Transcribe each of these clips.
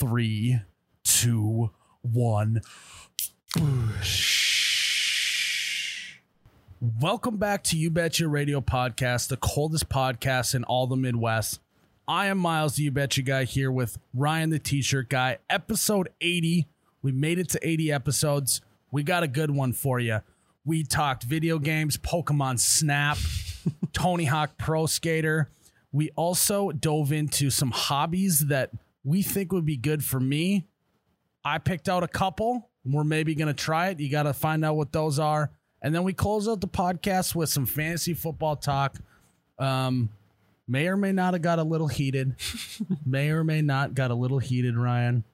three, two, one. Welcome back to You Betcha Radio podcast, the coldest podcast in all the Midwest. I am Miles, the You Betcha guy, here with Ryan, the T-shirt guy. Episode 80. We made it to 80 episodes. We got a good one for you. We talked video games, Pokemon Snap, Tony Hawk Pro Skater. We also dove into some hobbies that we think would be good for me. I picked out a couple. We're maybe going to try it. You got to find out what those are. And then we close out the podcast with some fantasy football talk. Um, may or may not have got a little heated. may or may not got a little heated, Ryan.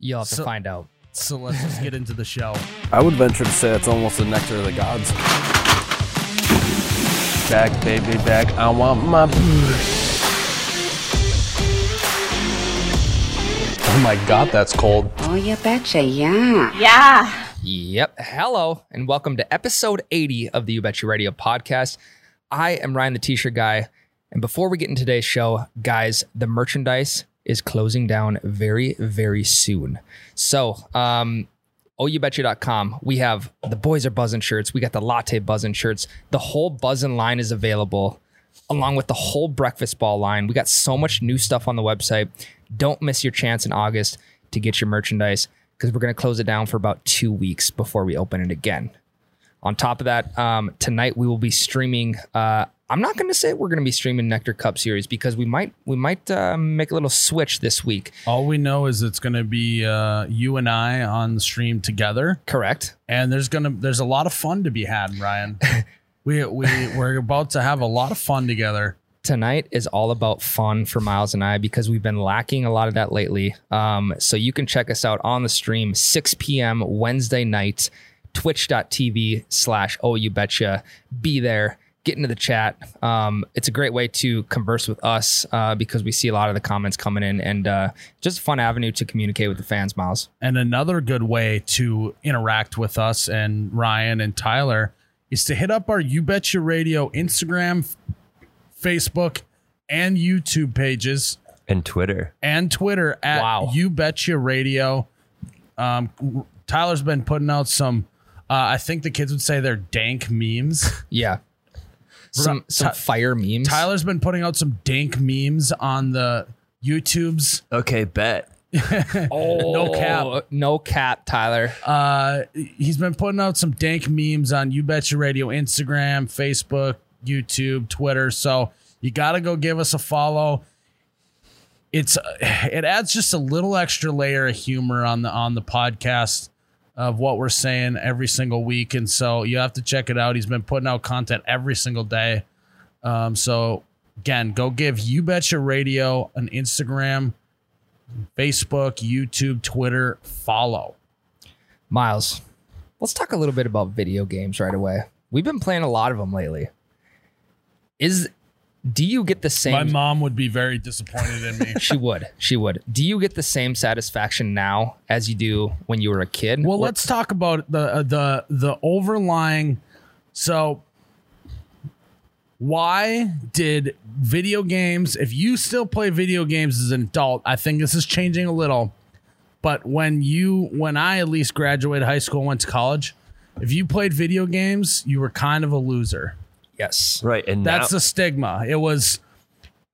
You'll have to find out. So let's just get into the show. I would venture to say it's almost the nectar of the gods. Back, baby, back. I want my. Oh my god, that's cold. Oh, you betcha, yeah. Yeah. Yep. Hello, and welcome to episode 80 of the You Betcha Radio podcast. I am Ryan, the T-shirt guy. And before we get into today's show, guys, the merchandise is closing down very, very soon. So, um, OUBetcha.com. We have the boys are buzzing shirts. We got the latte buzzing shirts. The whole buzzing line is available, along with the whole breakfast ball line. We got so much new stuff on the website. Don't miss your chance in August to get your merchandise because we're going to close it down for about two weeks before we open it again. On top of that, um, tonight we will be streaming. Uh, I'm not going to say we're going to be streaming Nectar Cup series because we might we might uh, make a little switch this week. All we know is it's going to be uh, you and I on the stream together, Correct. and there's gonna there's a lot of fun to be had, Ryan. we we we're about to have a lot of fun together. Tonight is all about fun for Miles and I because we've been lacking a lot of that lately. Um, so you can check us out on the stream 6 p.m. Wednesday night, twitch.tv slash oh you betcha. Be there. Get into the chat. Um, it's a great way to converse with us uh, because we see a lot of the comments coming in and uh, just a fun avenue to communicate with the fans, Miles. And another good way to interact with us and Ryan and Tyler is to hit up our You Betcha Radio Instagram, Facebook, and YouTube pages and Twitter. and Twitter at Wow. You Betcha Radio. Um, Tyler's been putting out some. Uh, I think the kids would say they're dank memes. Yeah. Some, some Ty- fire memes. Tyler's been putting out some dank memes on the YouTubes. Okay, bet. oh, no cap. No cap, Tyler. Uh, he's been putting out some dank memes on You Betcha Radio Instagram, Facebook, YouTube, Twitter. So you got to go give us a follow. It's it adds just a little extra layer of humor on the on the podcast of what we're saying every single week, and so you have to check it out. He's been putting out content every single day. Um, so again, go give You Betcha Radio an Instagram, Facebook, YouTube, Twitter follow. Miles, let's talk a little bit about video games right away. We've been playing a lot of them lately. Is do you get the same? My mom would be very disappointed in me. she would. She would. Do you get the same satisfaction now as you do when you were a kid? well, Or- let's talk about the uh, the the overlying. So, why did video games? If you still play video games as an adult, I think this is changing a little. But when you, when I at least graduated high school, and went to college, if you played video games, you were kind of a loser. Yes. Right, and That's now, the stigma. It was,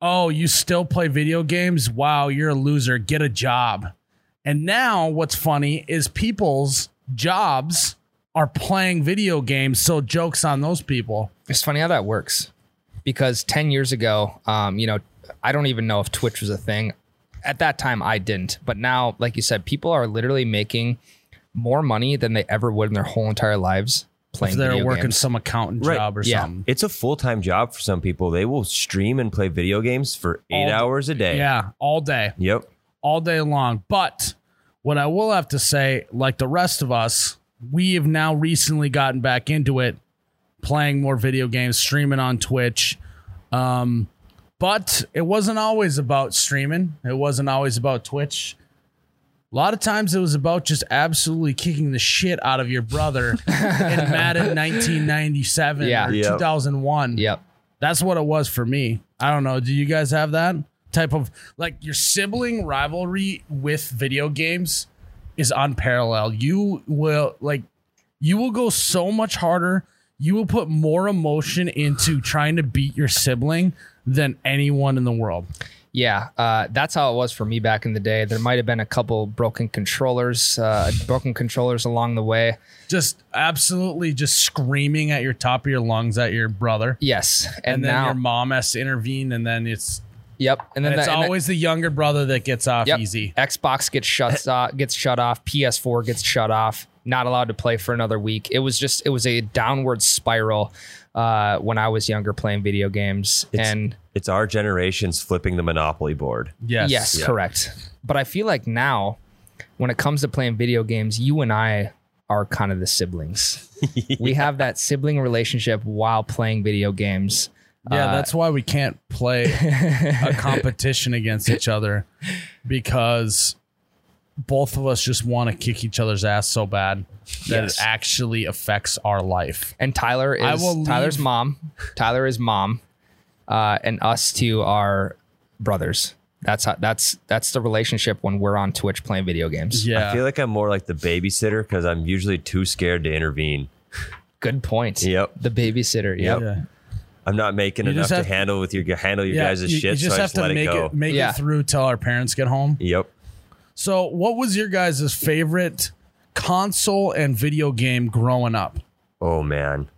oh, you still play video games? Wow, you're a loser. Get a job. And now what's funny is people's jobs are playing video games. So jokes on those people. It's funny how that works because 10 years ago, um, you know, I don't even know if Twitch was a thing. At that time, I didn't. But now, like you said, people are literally making more money than they ever would in their whole entire lives playing If they're video working games. some accountant Right, job or yeah. something. it's a full time job for some people. They will stream and play video games for eight All- hours a day. Yeah, all day. Yep. all day long. But what I will have to say, like the rest of us, we have now recently gotten back into it, playing more video games, streaming on Twitch. Um, but it wasn't always about streaming. It wasn't always about Twitch. A lot of times it was about just absolutely kicking the shit out of your brother in Madden 1997 Yeah. or Yep. 2001. Yep. That's what it was for me. I don't know. Do you guys have that? type of like your sibling rivalry with video games is unparalleled. You will like you will go so much harder. You will put more emotion into trying to beat your sibling than anyone in the world. Yeah, uh, that's how it was for me back in the day. There might have been a couple broken controllers, uh, broken controllers along the way. Just absolutely just screaming at your top of your lungs at your brother. Yes, and, And, then now, your mom has to intervene and then it's yep, and then and it's that- and that- always the younger brother that gets off Yep. easy. Xbox gets shut off, gets shut off. PS4 gets shut off. Not allowed to play for another week. It was just it was a downward spiral uh, when I was younger playing video games. It's- and It's our generation's flipping the Monopoly board. Yes. yes, correct. But I feel like now, when it comes to playing video games, you and I are kind of the siblings. We have that sibling relationship while playing video games. Yeah, Uh, that's why we can't play a competition against each other because both of us just want to kick each other's ass so bad that Yes. it actually affects our life. And Tyler is Tyler's leave- mom. Tyler is mom, uh, and us two are brothers. That's how, that's that's the relationship when we're on Twitch playing video games. Yeah. I feel like I'm more like the babysitter because I'm usually too scared to intervene. Good point. Yep. The babysitter. Yep. yeah. I'm not making You enough just to have- handle with your handle your Yeah, guys' you, shit, you just so I have just to let make it go. it, make Yeah. it through till our parents get home. Yep. So, what was your guys' favorite console and video game growing up? Oh man.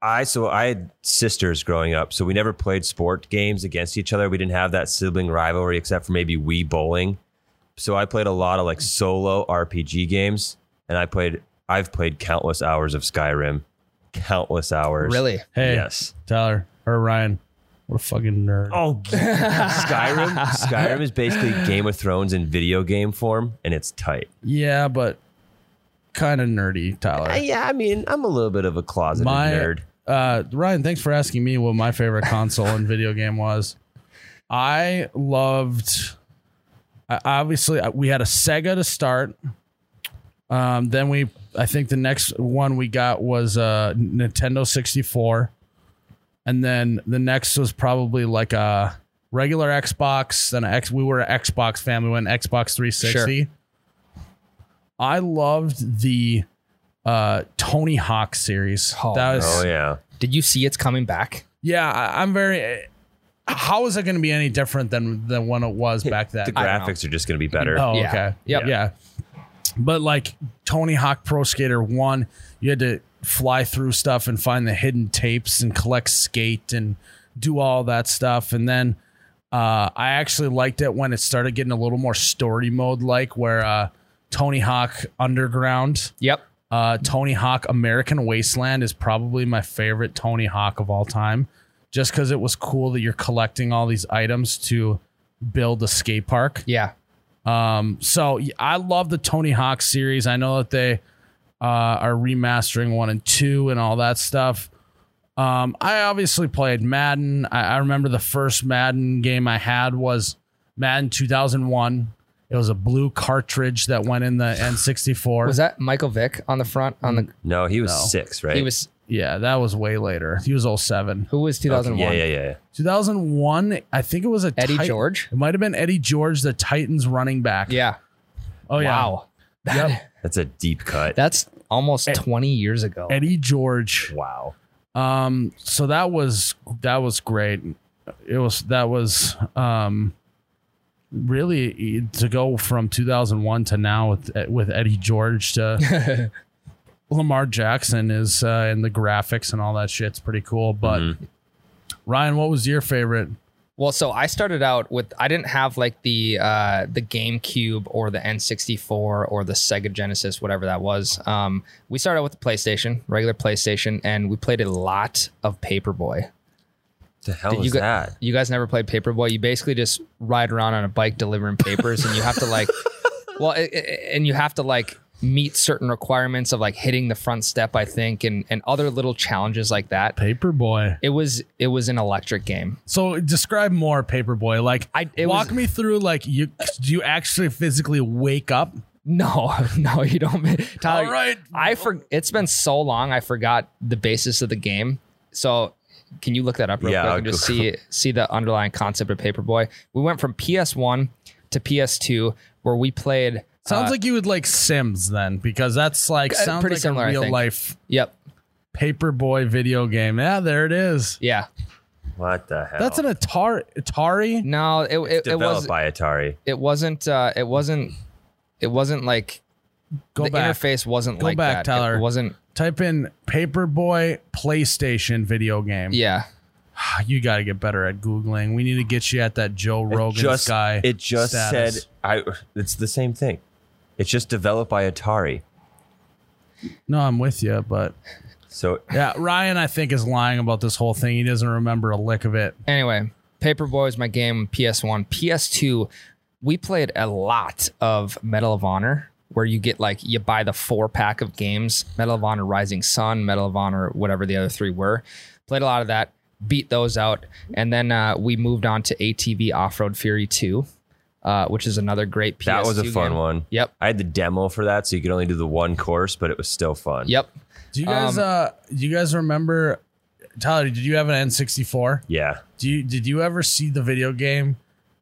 I so I had sisters growing up, so we never played sport games against each other. We didn't have that sibling rivalry except for maybe Wii bowling. So I played a lot of like solo RPG games, and I played I've played countless hours of Skyrim, countless hours. Really? Hey, Yes. Tyler or Ryan, what a fucking nerd. Oh, Skyrim. Skyrim is basically Game of Thrones in video game form, and it's tight. Yeah, but kind of nerdy, Tyler. Uh, yeah, I mean, I'm a little bit of a closeted my nerd. Uh, Ryan, thanks for asking me what my favorite console and video game was. I loved. I obviously, we had a Sega to start. Um, then we, I think the next one we got was uh, Nintendo 64, and then the next was probably like a regular Xbox. Then X, we were an Xbox family. We went Xbox 360. I loved the uh, Tony Hawk series. Oh, that was Oh yeah. Did you see it's coming back? yeah, I, I'm very. How is it going to be any different than than when it was back then? The I don't know. graphics are just going to be better. oh, Yeah. okay. Yep. Yeah. But like Tony Hawk Pro Skater One, you had to fly through stuff and find the hidden tapes and collect skate and do all that stuff. And then uh, I actually liked it when it started getting a little more story mode, like where uh, Tony Hawk Underground Yep. Uh, Tony Hawk American Wasteland is probably my favorite Tony Hawk of all time, just because it was cool that you're collecting all these items to build a skate park. Yeah. Um, so I love the Tony Hawk series. I know that they uh, are remastering one and two and all that stuff. Um, I obviously played Madden. I, I remember the first Madden game I had was Madden 2001. It was a blue cartridge that went in the N64. Was that Michael Vick on the front? On the No, he was No. six, right? he was Yeah, that was way later. He was all 07. who was Okay, 2001? Yeah, yeah, yeah. 2001, I think it was a Eddie Tit- George. It might have been Eddie George, the Titans running back. Yeah. Oh yeah. Wow. Yep. That's a deep cut. That's almost 20 years ago. Eddie George. wow. Um, so that was that was great. It was that was um really to go from 2001 to now with with Eddie George to Lamar Jackson is uh, and the graphics and all that shit's pretty cool. But Mm-hmm. Ryan, what was your favorite? Well, so I started out with I didn't have like the uh, the GameCube or the N64 or the Sega Genesis, whatever that was. Um, we started out with the PlayStation, regular PlayStation, and we played a lot of Paperboy. The hell Did is you gu- that? You guys never played Paperboy? You basically just ride around on a bike delivering papers, and you have to like, well, it, it- and you have to like meet certain requirements of like hitting the front step, I think, and and other little challenges like that. Paperboy. It was it was an electric game. So describe more Paperboy. Like, I- it walk was- me through. Like, you do you actually physically wake up? No, no, you don't. Tyler, All right. I for it's been so long I forgot the basis of the game. So Can you look that up real Yeah, quick I'll and just go- see see the underlying concept of Paperboy? We went from PS1 to PS2, where we played. Sounds uh, like you would like Sims then, because that's like Uh, sounds pretty like similar, I a real life Yep. paperboy video game. Yeah, there it is. Yeah. What the hell? That's an Atari. Atari. No, it it, it developed was by Atari. it wasn't uh, it wasn't it wasn't like Go the back. interface wasn't Go like back, that. Tyler. It wasn't. Type in paperboy PlayStation video game. Yeah. You got to get better at googling. We need to get you at that Joe Rogan just guy. it just status. said I. It's the same thing. It's just developed by Atari. No, I'm with you, but So yeah, Ryan, I think is lying about this whole thing. He doesn't remember a lick of it. Anyway, Paperboy was my game PS1. PS2, we played a lot of Medal of Honor, where you get like you buy the four pack of games, Medal of Honor Rising Sun, Medal of Honor, whatever the other three were. Played a lot of that, beat those out, and then uh, we moved on to ATV Off Road Fury 2, uh, which is another great PS2 that was a fun game. one. Yep. I had the demo for that, so you could only do the one course, but it was still fun. Yep. Do you guys Um, uh do you guys remember Tyler, did you have an N64? Yeah. Do you did you ever see the video game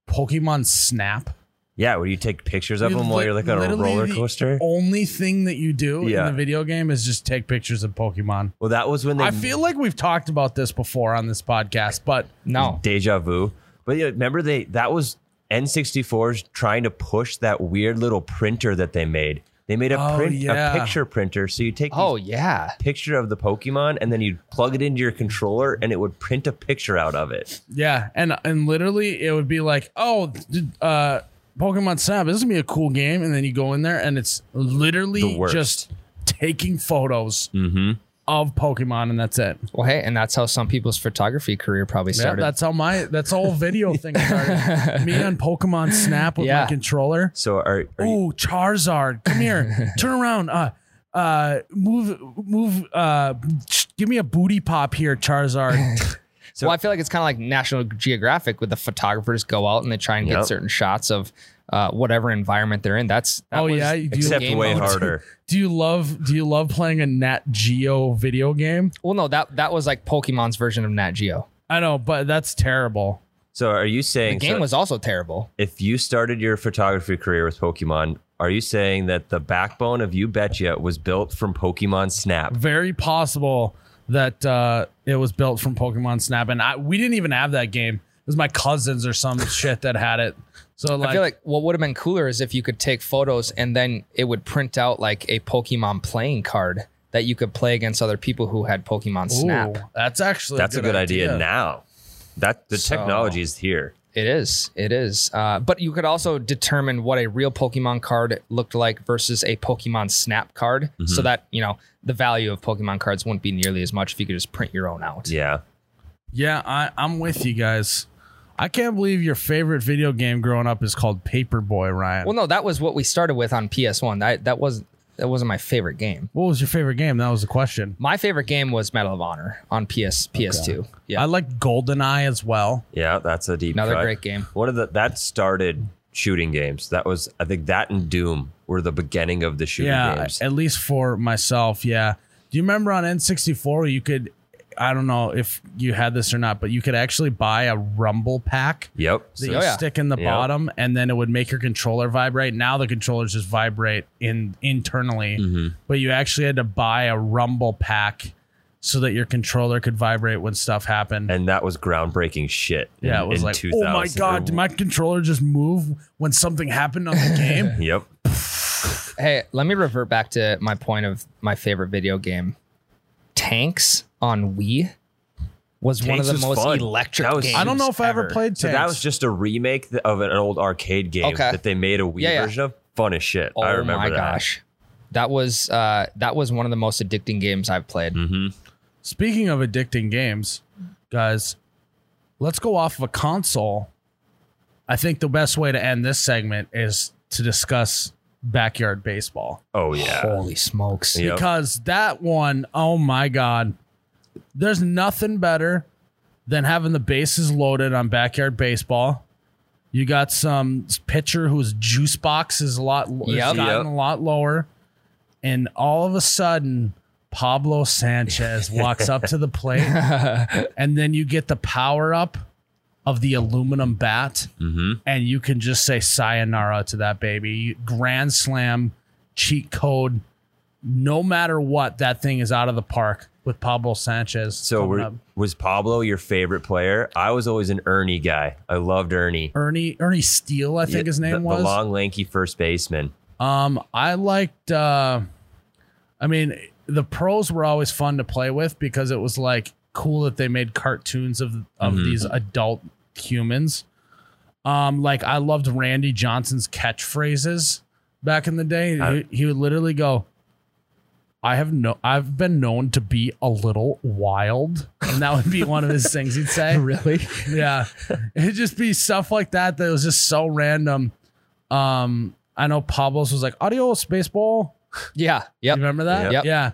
Pokemon Snap? Yeah. Where you take pictures of You them while you're like on a literally roller the coaster. Only thing that you do Yeah. in the video game is just take pictures of Pokemon. Well, that was when they I feel like we've talked about this before on this podcast, but No. deja vu. But yeah, remember they that was N64's trying to push that weird little printer that they made. They made a Oh, print yeah. a picture printer, so you take these Oh, yeah. picture of the Pokemon and then you'd plug it into your controller and it would print a picture out of it. yeah, and and literally it would be like, oh, d- uh, Pokemon Snap, this is gonna be a cool game, and then you go in there and it's literally The worst. just taking photos Mm-hmm. of Pokemon, and that's it. Well, hey, and that's how some people's photography career probably Yeah, started. that's how my that's the whole video thing started. Me on Pokemon Snap with Yeah. my controller. So are, are you, Ooh, Charizard, come here, turn around, uh, uh, move, move, uh, sh- give me a booty pop here, Charizard. So- well, I feel like it's kind of like National Geographic, with the photographers go out and they try and get Yep. certain shots of uh, whatever environment they're in. That's that Oh, was yeah? You do- except game way mode. harder. do you love Do you love playing a Nat Geo video game? Well, no, that that was like Pokemon's version of Nat Geo. I know, but that's terrible. So are you saying The game so was also terrible. if you started your photography career with Pokemon, are you saying that the backbone of You Betcha was built from Pokemon Snap? Very possible that uh, it was built from Pokemon Snap, and I, we didn't even have that game. It was my cousins or some shit that had it. So like, I feel like what would have been cooler is if you could take photos and then it would print out like a Pokemon playing card that you could play against other people who had Pokemon Snap. Ooh, that's actually That's a good idea. now. That the So- technology is here. It is. It is. Uh, but you could also determine what a real Pokemon card looked like versus a Pokemon Snap card, Mm-hmm. so that you know the value of Pokemon cards wouldn't be nearly as much if you could just print your own out. Yeah. Yeah, I, I'm with you guys. I can't believe your favorite video game growing up is called Paperboy, Ryan. Well, no, that was what we started with on PS1. That that was that wasn't my favorite game. what was your favorite game? That was the question. My favorite game was Medal of Honor on PS PS2. Yeah, I like GoldenEye as well. Yeah, that's a deep another cut. great game. One of the that started shooting games. That was I think that and Doom were the beginning of the shooting Yeah, games. at least for myself. Yeah. Do you remember on N64 you could? I don't know if you had this or not, but you could actually buy a Rumble pack Yep. that So- you Oh, yeah. stick in the Yeah. bottom, and then it would make your controller vibrate. Now the controllers just vibrate in internally, Mm-hmm. but you actually had to buy a Rumble pack so that your controller could vibrate when stuff happened. and that was groundbreaking shit. in- yeah, it was in like, oh my god, did my controller just move when something happened on the game? Yep. Hey, let me revert back to my point of my favorite video game. Tanks on Wii was one of the most fun. electric was- games. I don't know if I ever ever. played So that was just a remake of an old arcade game Okay. that they made a Wii Yeah, yeah. version of. Fun as shit. Oh I remember my that. gosh. That was uh, that was one of the most addicting games I've played. Mm-hmm. Speaking of addicting games, guys, let's go off of a console. I think the best way to end this segment is to discuss backyard baseball Oh yeah. Holy smokes! Yep. because that one, oh my god, there's nothing better than having the bases loaded on backyard baseball. You got some pitcher whose juice box is a lot Yep. gotten Yep. a lot lower, and all of a sudden Pablo Sanchez walks up to the plate, and then you get the power up of the aluminum bat, mm-hmm. and you can just say sayonara to that baby. Grand slam, cheat code. No matter what, that thing is out of the park with Pablo Sanchez. So were, was Pablo your favorite player? I was always an Ernie guy. I loved Ernie. Ernie Ernie Steele, I think his name the, was. the long, lanky first baseman. Um, I liked. uh I mean, the pros were always fun to play with because it was like cool that they made cartoons of of Mm-hmm. these adult humans. Um, like I loved Randy Johnson's catchphrases back in the day. I- he, he would literally go, "I have no, I've been known to be a little wild," and that would be one of his things he'd say. really? Yeah. It'd just be stuff like that that was just so random. Um, I know Pablo's was like, adios, baseball. Yeah. Yeah. You remember that? Yep. Yeah.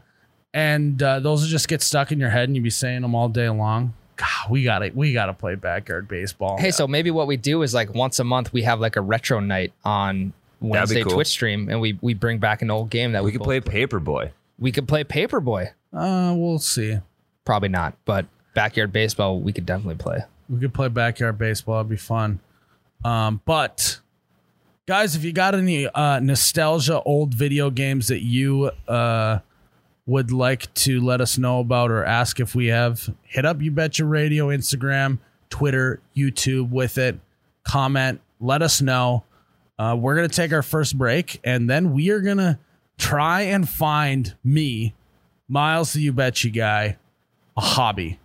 And uh, those will just get stuck in your head and you'd be saying them all day long. God, we gotta we gotta play backyard baseball. Hey, so maybe what we do is like once a month we have like a retro night on Wednesday cool. Twitch stream, and we we bring back an old game that we, We could both- play Paperboy. We could play Paperboy. uh, we'll see. Probably not, but backyard baseball we could definitely play. We could play backyard baseball. It'd be fun. Um, but guys, if you got any uh, nostalgia old video games that you uh, would like to let us know about or ask if we have, hit up You Betcha Radio, Instagram, Twitter, YouTube with it. Comment, let us know. Uh, we're gonna take our first break, and then we are gonna try and find me, Miles, the You Betcha guy, a hobby.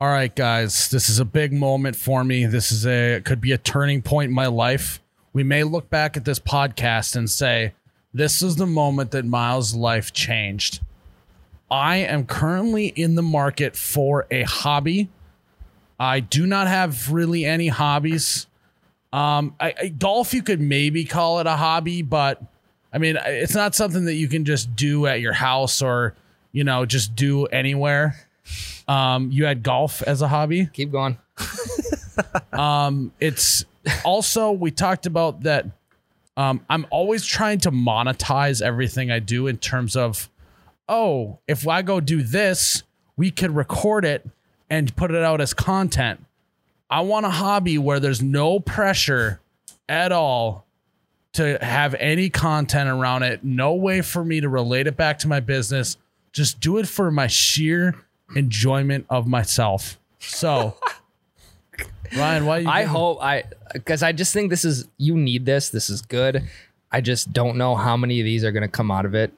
All right, guys, this is a big moment for me. This is a it could be a turning point in my life. We may look back at this podcast and say, this is the moment that Miles' life changed. I am currently in the market for a hobby. I do not have really any hobbies. Um, I, I, golf, you could maybe call it a hobby, but I mean, it's not something that you can just do at your house or, you know, just do anywhere. Um, you had golf as a hobby. Keep going. Um, it's also we talked about that. Um, I'm always trying to monetize everything I do in terms of, oh, if I go do this, we could record it and put it out as content. I want a hobby where there's no pressure at all to have any content around it. No way for me to relate it back to my business. Just do it for my sheer enjoyment of myself. So, Ryan, why? You I giving- hope I because I just think this is you need this. This is good. I just don't know how many of these are going to come out of it.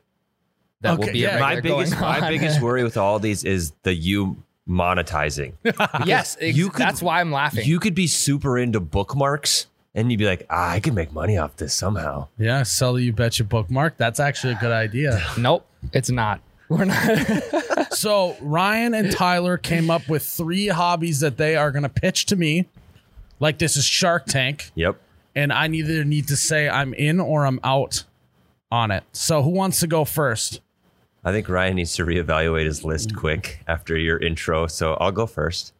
That will be yeah. My biggest, my biggest worry with all these is the you monetizing. yes, ex- you could- that's why I'm laughing. you could be super into bookmarks, and you'd be like, ah, I could make money off this somehow. Yeah, sell the you betcha bookmark. That's actually a good idea. nope, it's not. We're not. so Ryan and Tyler came up with three hobbies that they are going to pitch to me. Like this is Shark Tank, Yep. and I either need to say I'm in or I'm out on it. So who wants to go first? I think Ryan needs to reevaluate his list quick after your intro. So I'll go first.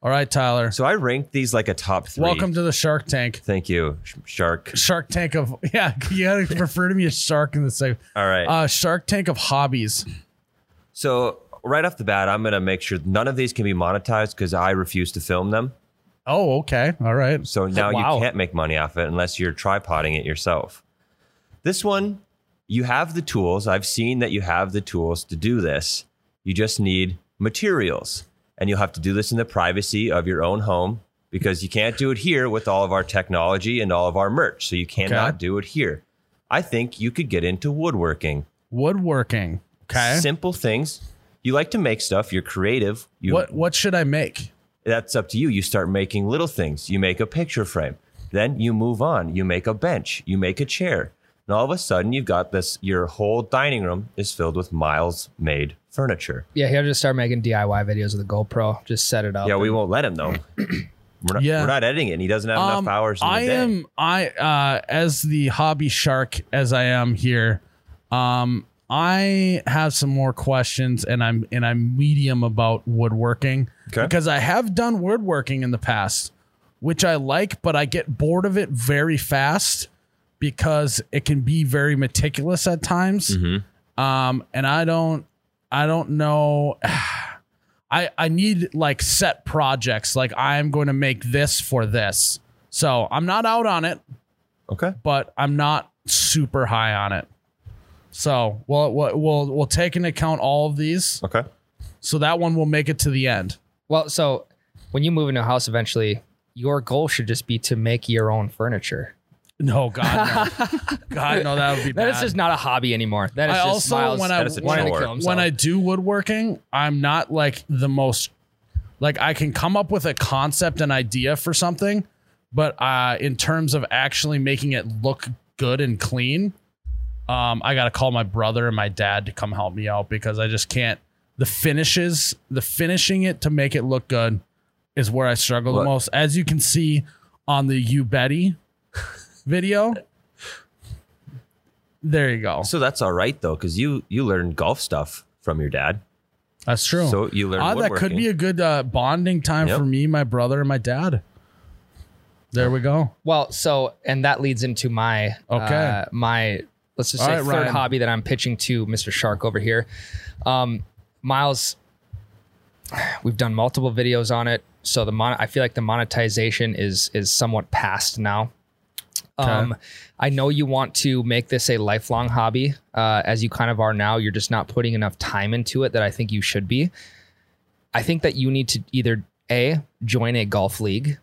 All right, Tyler. So I ranked these like a top three. Welcome to the Shark Tank. Thank you, Sh- Shark. Shark Tank of yeah, you gotta refer to me as Shark in the same. All right. Uh, Shark Tank of hobbies. so right off the bat, I'm gonna make sure none of these can be monetized because I refuse to film them. Oh, okay. All right. So now Wow. you can't make money off it unless you're tripoding it yourself. This one, you have the tools. I've seen that you have the tools to do this. You just need materials. And you'll have to do this in the privacy of your own home because you can't do it here with all of our technology and all of our merch. So you cannot Okay. do it here. I think you could get into woodworking. Woodworking. Okay. Simple things. You like to make stuff, you're creative. You What what should I make? that's up to you. You start making little things. You make a picture frame. Then you move on. You make a bench. You make a chair. And all of a sudden, you've got this. Your whole dining room is filled with Miles made furniture. yeah, he'll just start making DIY videos with a GoPro. Just set it up. Yeah, we won't let him though. We're not, Yeah. we're not editing it. And he doesn't have Um, enough hours in I day. am I uh as the hobby shark as I am here. Um I have some more questions and I'm and I'm medium about woodworking Okay. because I have done woodworking in the past, which I like, but I get bored of it very fast because it can be very meticulous at times. Mm-hmm. Um, and I don't, I don't know. I I need like set projects. Like I'm going to make this for this. So I'm not out on it, Okay. but I'm not super high on it. So we'll we'll we'll, we'll take into account all of these. Okay. So that one will make it to the end. Well, so when you move into a house eventually, your goal should just be to make your own furniture. No, God, no. God, no, that would be That bad. is just not a hobby anymore. That is I just also, Miles when I- That is a wanting to kill himself. when I do woodworking, I'm not like the most like I can come up with a concept and idea for something, but uh in terms of actually making it look good and clean, um I got to call my brother and my dad to come help me out because I just can't the finishes, the finishing it to make it look good is where I struggle the most. As you can see on the You Betty video. There you go. So that's all right though, because you you learned golf stuff from your dad. That's true. So you learned Ah, that could be a good uh, bonding time Yep. for me, my brother, and my dad. There we go. Well, so and that leads into my Okay. uh, my let's just All say right, third Ryan. hobby that I'm pitching to Mr. Shark over here. Um, Miles, we've done multiple videos on it, so the mon- I feel like the monetization is is somewhat past now. Um, I know you want to make this a lifelong hobby, uh, as you kind of are now. You're just not putting enough time into it that I think you should be. I think that you need to either a join a golf league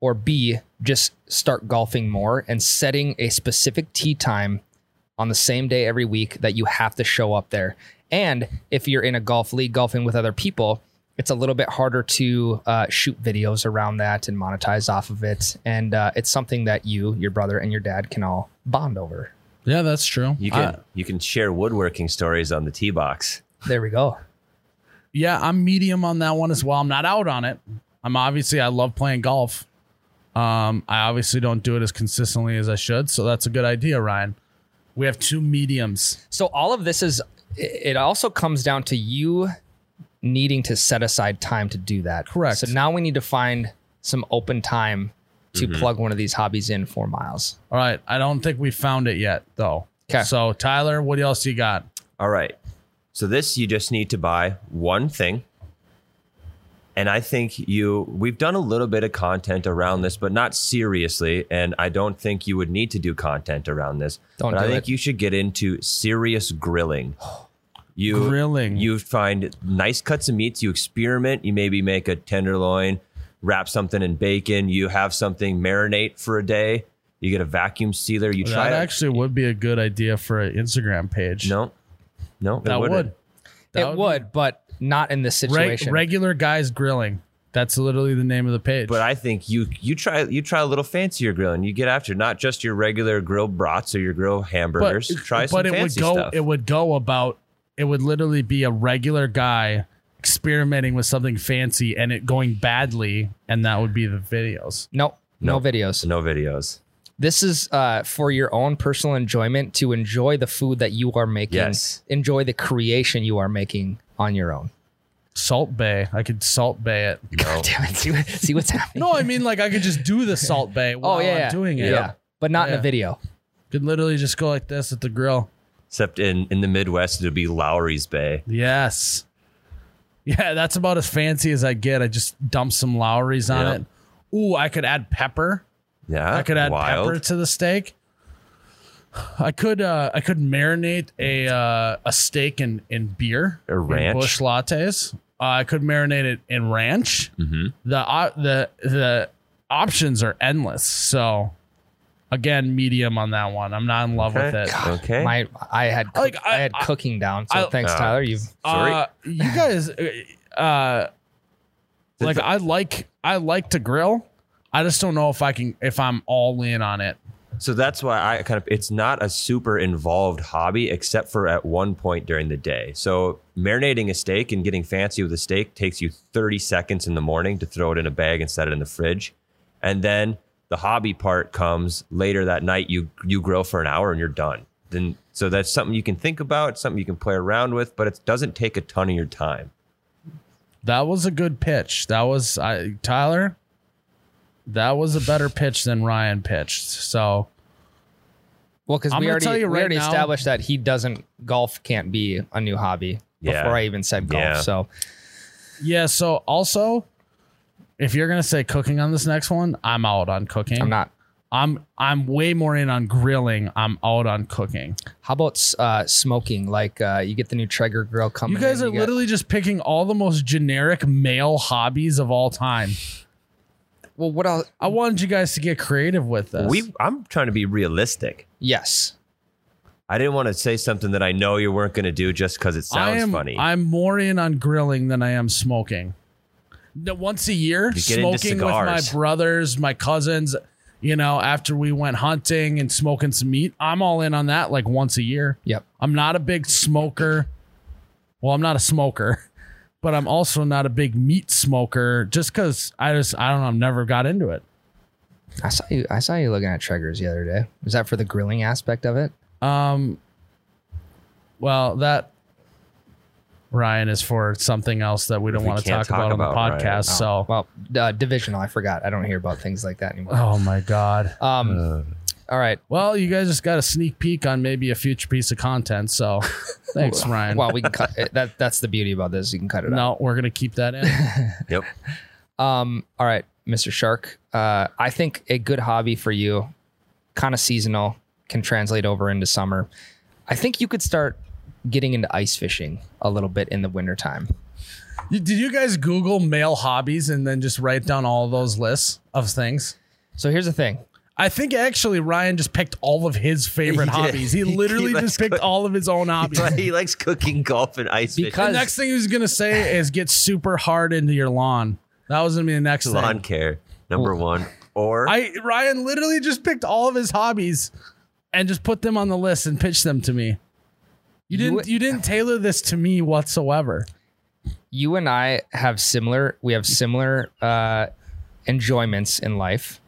or B, just start golfing more and setting a specific tee time on the same day every week that you have to show up there. And if you're in a golf league golfing with other people, it's a little bit harder to uh, shoot videos around that and monetize off of it. And uh, it's something that you, your brother, and your dad can all bond over. Yeah, that's true. You can I- you can share woodworking stories on the tee box. There we go. yeah, I'm medium on that one as well. I'm not out on it. I'm obviously I love playing golf. Um, I obviously don't do it as consistently as I should, so that's a good idea, Ryan. We have two mediums. So all of this is, it also comes down to you needing to set aside time to do that. Correct. So now we need to find some open time to mm-hmm. plug one of these hobbies in for Miles. All right, I don't think we found it yet though. 'Kay. So Tyler, what else you got? All right. So this you just need to buy one thing. And I think you we've done a little bit of content around this, but not seriously. And I don't think you would need to do content around this. Don't but I think it. you should get into serious grilling. You Grilling. You find nice cuts of meats. You experiment. You maybe make a tenderloin, wrap something in bacon. You have something marinate for a day. You get a vacuum sealer. You try That it. actually would be a good idea for an Instagram page. no, no, that wouldn't. would. That it would would, but not in this Reg- situation. regular guys grilling. That's literally the name of the page. But I think you you try you try a little fancier grilling. You get after not just your regular grilled brats or your grilled hamburgers. try some but it would fancy go stuff. it would go about it would literally be a regular guy experimenting with something fancy and it going badly and that would be the videos no, no, No. videos. no videos. This is uh, for your own personal enjoyment to enjoy the food that you are making. Yes. Enjoy the creation you are making on your own. Salt Bae i could Salt Bae it No. Damn it. See, what- see what's happening. no i mean like i could just do the Salt Bae while oh, yeah, i'm yeah. doing it Yeah. But not in a video. could literally just go like this at the grill Except in in the Midwest, it'd be Lawry's Bae. yes yeah that's about as fancy as i get i just dump some Lawry's on Yeah. it ooh i could add pepper Yeah, I could add wild. pepper to the steak. I could uh I could marinate a uh, a steak in in beer Or ranch. Busch Lattes. Uh, I could marinate it in ranch. Mm-hmm. The uh, the the options are endless. So again, medium on that one. I'm not in love with Okay. it. Okay. My I had cook- Like, I, I- had I- cooking down. So I- thanks, Uh, Tyler. You've Sorry. Uh, you guys, uh, like I like I like to grill. I just don't know if I can if I'm all in on it. So that's why I kind of it's not a super involved hobby except for at one point during the day. So marinating a steak and getting fancy with a steak takes you 30 seconds in the morning to throw it in a bag and set it in the fridge. And then the hobby part comes later that night you you grill for an hour and you're done. Then so that's something you can think about, something you can play around with, but it doesn't take a ton of your time. That was a good pitch. That was I Tyler. That was a better pitch than Ryan pitched. So Well, because we already tell you we already now- established that he doesn't golf can't be a new hobby Yeah. before I even said golf. Yeah. So Yeah. So also, if you're gonna say cooking on this next one, I'm out on cooking. I'm not. I'm I'm way more in on grilling. I'm out on cooking. How about uh, smoking? Like uh, you get the new Traeger grill coming. You guys in, are get- literally just picking all the most generic male hobbies of all time. well. What else? I wanted you guys to get creative with this. We I'm trying to be realistic. Yes. I didn't want to say something that I know you weren't going to do just because it I sounds am, funny. I'm more in on grilling than I am smoking. No, Once a year, You get into smoking with my brothers, my cousins. You know, after we went hunting and smoking some meat, I'm all in on that like once a year. Yep. I'm not a big smoker. Well, I'm not a smoker, but I'm also not a big meat smoker just because I just, I don't know, I've never got into it. I saw you. I saw you looking at Traegers the other day. Was that for the grilling aspect of it? Um, well, that Ryan is for something else that we don't We want to talk, talk about, about, on the podcast. So, Well, uh, divisional. I forgot. I don't hear about things like that anymore. oh my god. Um. all right. Well, you guys just got a sneak peek on maybe a future piece of content. So, thanks, Ryan. Well, we can cut it. that. That's the beauty about this. You can cut it out. no, we're gonna keep that in. yep. Um, all right, Mr. Shark. Uh, I think a good hobby for you, kind of seasonal, can translate over into summer. I think you could start getting into ice fishing a little bit in the wintertime. You- Did you guys Google male hobbies and then just write down all those lists of things? So here's the thing. I think actually Ryan just picked all of his favorite He hobbies. He He literally likes just picked cook- all of his own hobbies. he likes cooking, golf, and ice Because- The next thing he's gonna say is get super hard into your lawn. That was gonna be the next Lawn thing. care, number one. Or I Ryan literally just picked all of his hobbies and just put them on the list and pitched them to me. You didn't you didn't tailor this to me whatsoever. You and I have similar. We have similar uh, enjoyments in life.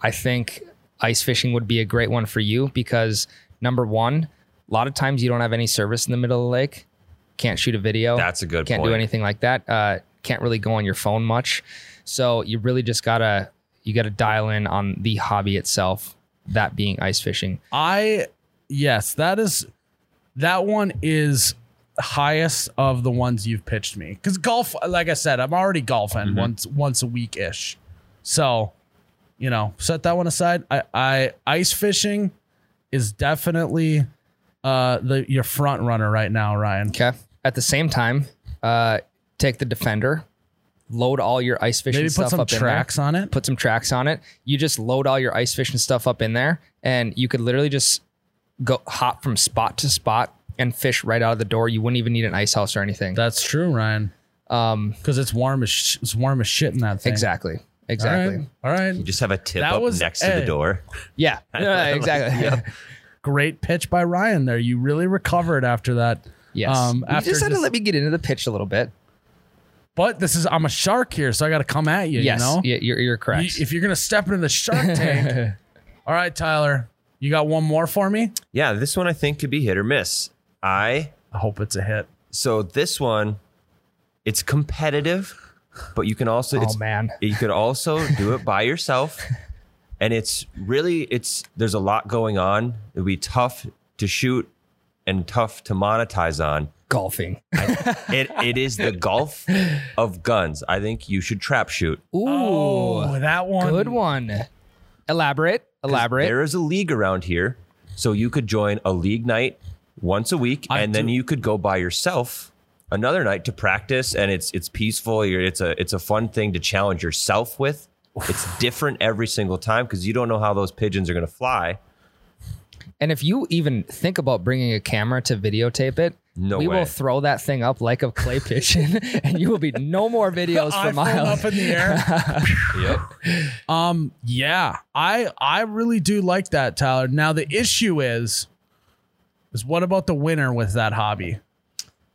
I think ice fishing would be a great one for you because number one, a lot of times you don't have any service in the middle of the lake. Can't shoot a video. That's a good Can't point. do anything like that. Uh, can't really go on your phone much. So you really just gotta you gotta dial in on the hobby itself. That being ice fishing. I yes, that is that one is highest of the ones you've pitched me. Cuz golf like I said, I'm already golfing once once a week ish. So, you know, set that one aside. I I ice fishing is definitely uh the your front runner right now, Ryan. Okay. At the same time, uh, take the defender, load all your ice fishing Maybe stuff put some up in there. tracks on it. put some tracks on it. You just load all your ice fishing stuff up in there, and you could literally just go hop from spot to spot and fish right out of the door. You wouldn't even need an ice house or anything. That's true, Ryan. Um, Because it's warm as sh- it's warm as shit in that thing. exactly, exactly. right. All right. you just have a tip That up was next to Ed. the door. Yeah, yeah, exactly. Yep. Great pitch by Ryan there. You really recovered after that. Yes. Um, you after just had to just- let me get into the pitch a little bit. But this is I'm a shark here, so I got to come at you. yes, You know, yeah, you're, you're correct. You- if you're gonna step into the shark tank. all right, Tyler, you got one more for me. Yeah, this one I think could be hit or miss. I I hope it's a hit. so this one, it's competitive, but you can also oh man, you could also do it by yourself and it's really it's there's a lot going on it'd be tough to shoot and tough to monetize on golfing. it it is the golf of guns i think you should trap shoot Ooh, Oh, that one. good one. Elaborate. Elaborate. there is a league around here so you could join a league night once a week I and then you could go by yourself another night to practice and it's it's peaceful. You're, it's a it's a fun thing to challenge yourself with. It's different every single time because you don't know how those pigeons are going to fly. And if you even think about bringing a camera to videotape it, No we way. will throw that thing up like a clay pigeon, and you will be no more videos for iPhone miles. up in the air. yep Um, yeah, I I really do like that, Tyler. Now the issue is, is what about the winner with that hobby?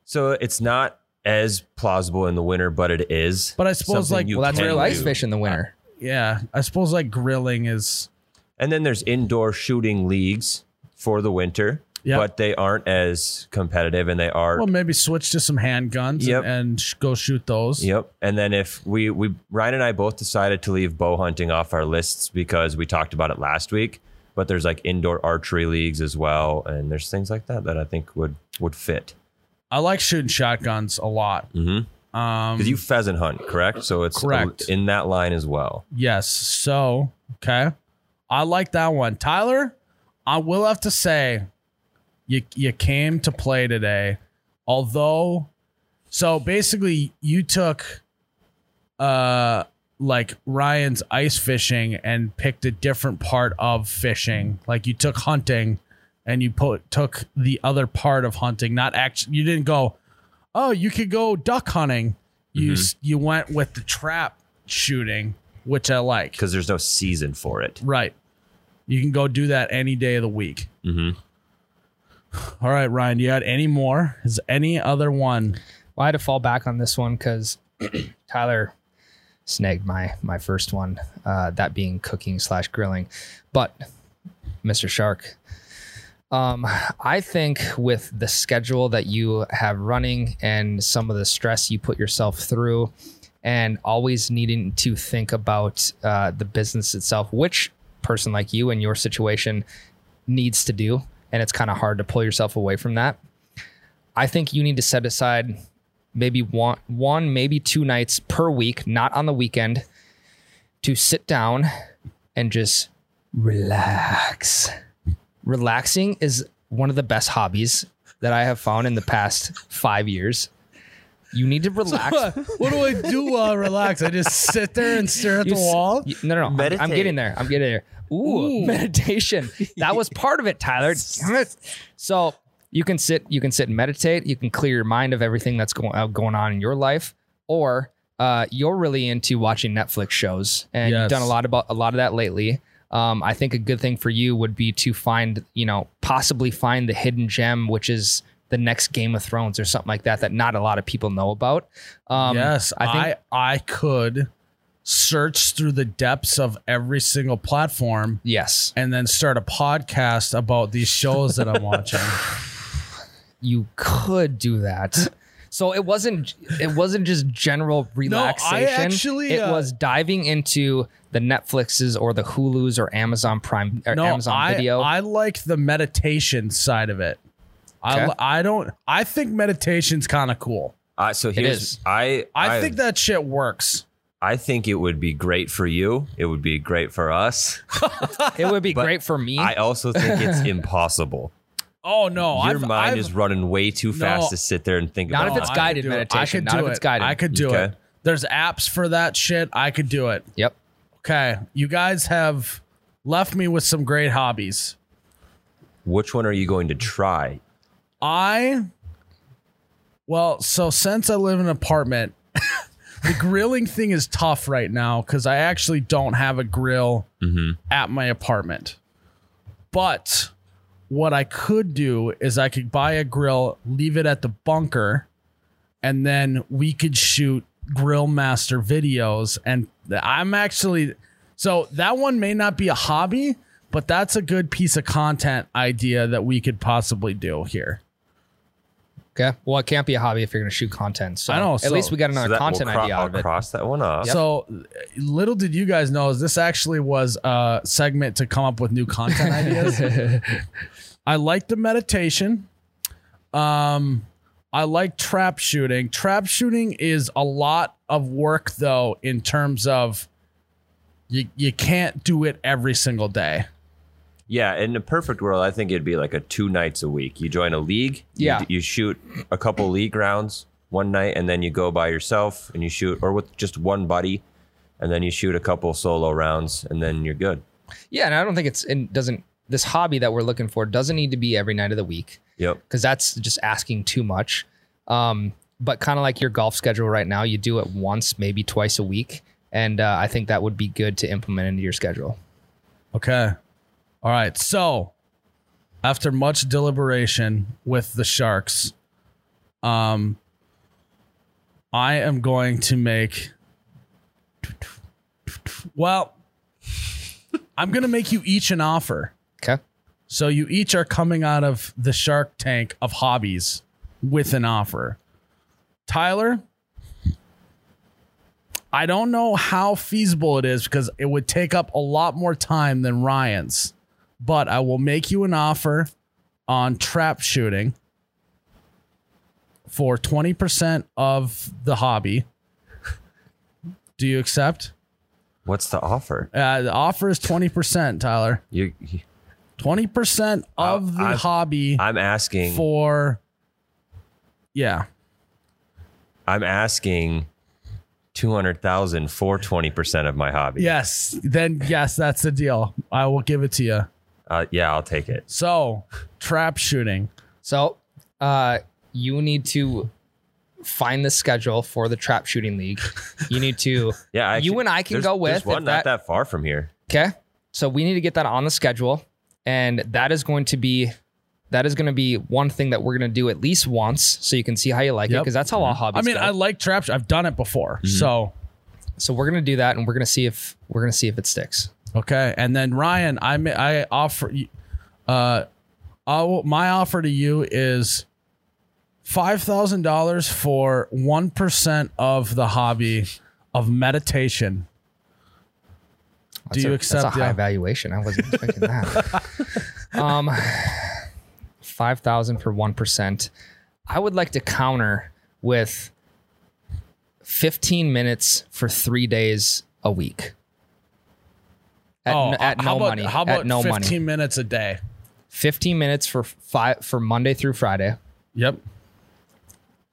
So it's not as plausible in the winter, but it is. But I suppose, like- Well, that's can real ice do. fish in the winter. Yeah, I suppose like grilling is. And then there's indoor shooting leagues for the winter, Yep. but they aren't as competitive, and they are. Well, maybe switch to some handguns Yep. and, and sh- go shoot those. Yep. And then if we we Ryan and I both decided to leave bow hunting off our lists because we talked about it last week. but there's like indoor archery leagues as well, and there's things like that that I think would would fit. I like shooting shotguns a lot. Mm-hmm. Um, Because you pheasant hunt, correct? So it's Correct. in that line as well. Yes. So, okay. I like that one. Tyler, I will have to say you you came to play today. Although so basically you took uh like Ryan's ice fishing and picked a different part of fishing. Like you took hunting and you put took the other part of hunting, not actually you didn't go, "Oh, you could go duck hunting." You s you went with the trap shooting, which I like. Because there's no season for it. Right. You can go do that any day of the week. Mhm. All right, Ryan, do you had any more? Is any other one? Well, I had to fall back on this one because Tyler snagged my my first one, uh, that being cooking slash grilling. But Mr. Shark, um, I think with the schedule that you have running and some of the stress you put yourself through, and always needing to think about uh, the business itself, which person like you in your situation needs to do, and it's kind of hard to pull yourself away from that. I think you need to set aside maybe one, one, maybe two nights per week, not on the weekend, to sit down and just relax. Relaxing is one of the best hobbies that I have found in the past five years. You need to relax. what do I do while I relax? I just sit there and stare at You the s- wall. you- no, no, no. I'm- I'm, getting there. I'm getting there. Ooh, meditation. That was part of it, Tyler. So you can sit, you can sit and meditate. You can clear your mind of everything that's going uh, going on in your life, or uh, you're really into watching Netflix shows, and Yes. you've done a lot about a lot of that lately. Um, I think a good thing for you would be to find, you know, possibly find the hidden gem, which is the next Game of Thrones or something like that that not a lot of people know about. Um, yes, I think I I could search through the depths of every single platform yes. and then start a podcast about these shows that I'm watching. you could do that. So it wasn't it wasn't just general relaxation. actually, it uh, was diving into the Netflixes or the Hulus or Amazon Prime or No, Amazon I, Video. I like the meditation side of it. I, Okay. I don't. I think meditation's kind of cool. Uh, so here's is. I, I, think that shit works. I think it would be great for you. It would be great for us. it would be But great for me. I also think it's impossible. Oh no, Your I've, mind I've, is running way too fast No. to sit there and think about it. Not about if it's it. I guided do it. meditation, I could not do if it's it. guided. I could do Okay. it. There's apps for that shit. I could do it. yep. Okay, you guys have left me with some great hobbies. Which one are you going to try? I well, so since I live in an apartment, the grilling thing is tough right now because I actually don't have a grill mm-hmm. at my apartment. But what I could do is I could buy a grill, leave it at the bunker, and then we could shoot grill master videos. And I'm actually so that one may not be a hobby, but that's a good piece of content idea that we could possibly do here. Okay. Well, it can't be a hobby if you're going to shoot content. So I know, at so- least we got another that- we'll content cro- idea I'll out of it. cross that one off. So little did you guys know is this actually was a segment to come up with new content ideas. I like the meditation. Um I like trap shooting. Trap shooting is a lot of work though in terms of you you can't do it every single day. Yeah, in a perfect world, I think it'd be like a two nights a week. You join a league. you Yeah. d- You, shoot a couple league rounds one night, and then you go by yourself and you shoot, or with just one buddy, and then you shoot a couple solo rounds, and then you're good. Yeah, and I don't think it's it doesn't this hobby that we're looking for doesn't need to be every night of the week. Yep. because that's just asking too much. Um, but kind of like your golf schedule right now, you do it once, maybe twice a week, and uh, I think that would be good to implement into your schedule. Okay. All right. So, after much deliberation with the Sharks, um, I am going to make. Well, I'm going to make you each an offer. Okay. So you each are coming out of the Shark Tank of hobbies with an offer. Tyler, I don't know how feasible it is because it would take up a lot more time than Ryan's. But I will make you an offer on trap shooting for 20% of the hobby. Do you accept? What's the offer? Uh, the offer is 20%, Tyler. You, 20% of the I'm- hobby I'm asking. for yeah. I'm asking two hundred thousand for twenty percent of my hobby. Yes, then yes, that's the deal. I will give it to you. Uh, yeah, I'll take it. So, trap shooting. So, uh, you need to find the schedule for the trap shooting league. You need to. Yeah, I you actually- and I can there's- go There's with one if not that- that far from here. Okay. So we need to get that on the schedule. And that is going to be that is going to be one thing that we're going to do at least once so you can see how you like it Yep. because that's how all hobbies I mean, go. I like trap. sh- I've done it before. Mm-hmm. So, so we're going to do that and we're going to see if we're going to see if it sticks. Okay. And then Ryan, I I offer you- uh I will, my offer to you is $5,000 for 1% of the hobby of meditation. That's you a, accept That's a high valuation. I wasn't expecting that. um, five thousand for one percent. I would like to counter with fifteen minutes for three days a week. At, oh, n- at how no about, money. How about at no 15 money. minutes a day? Fifteen minutes for five for Monday through Friday. Yep.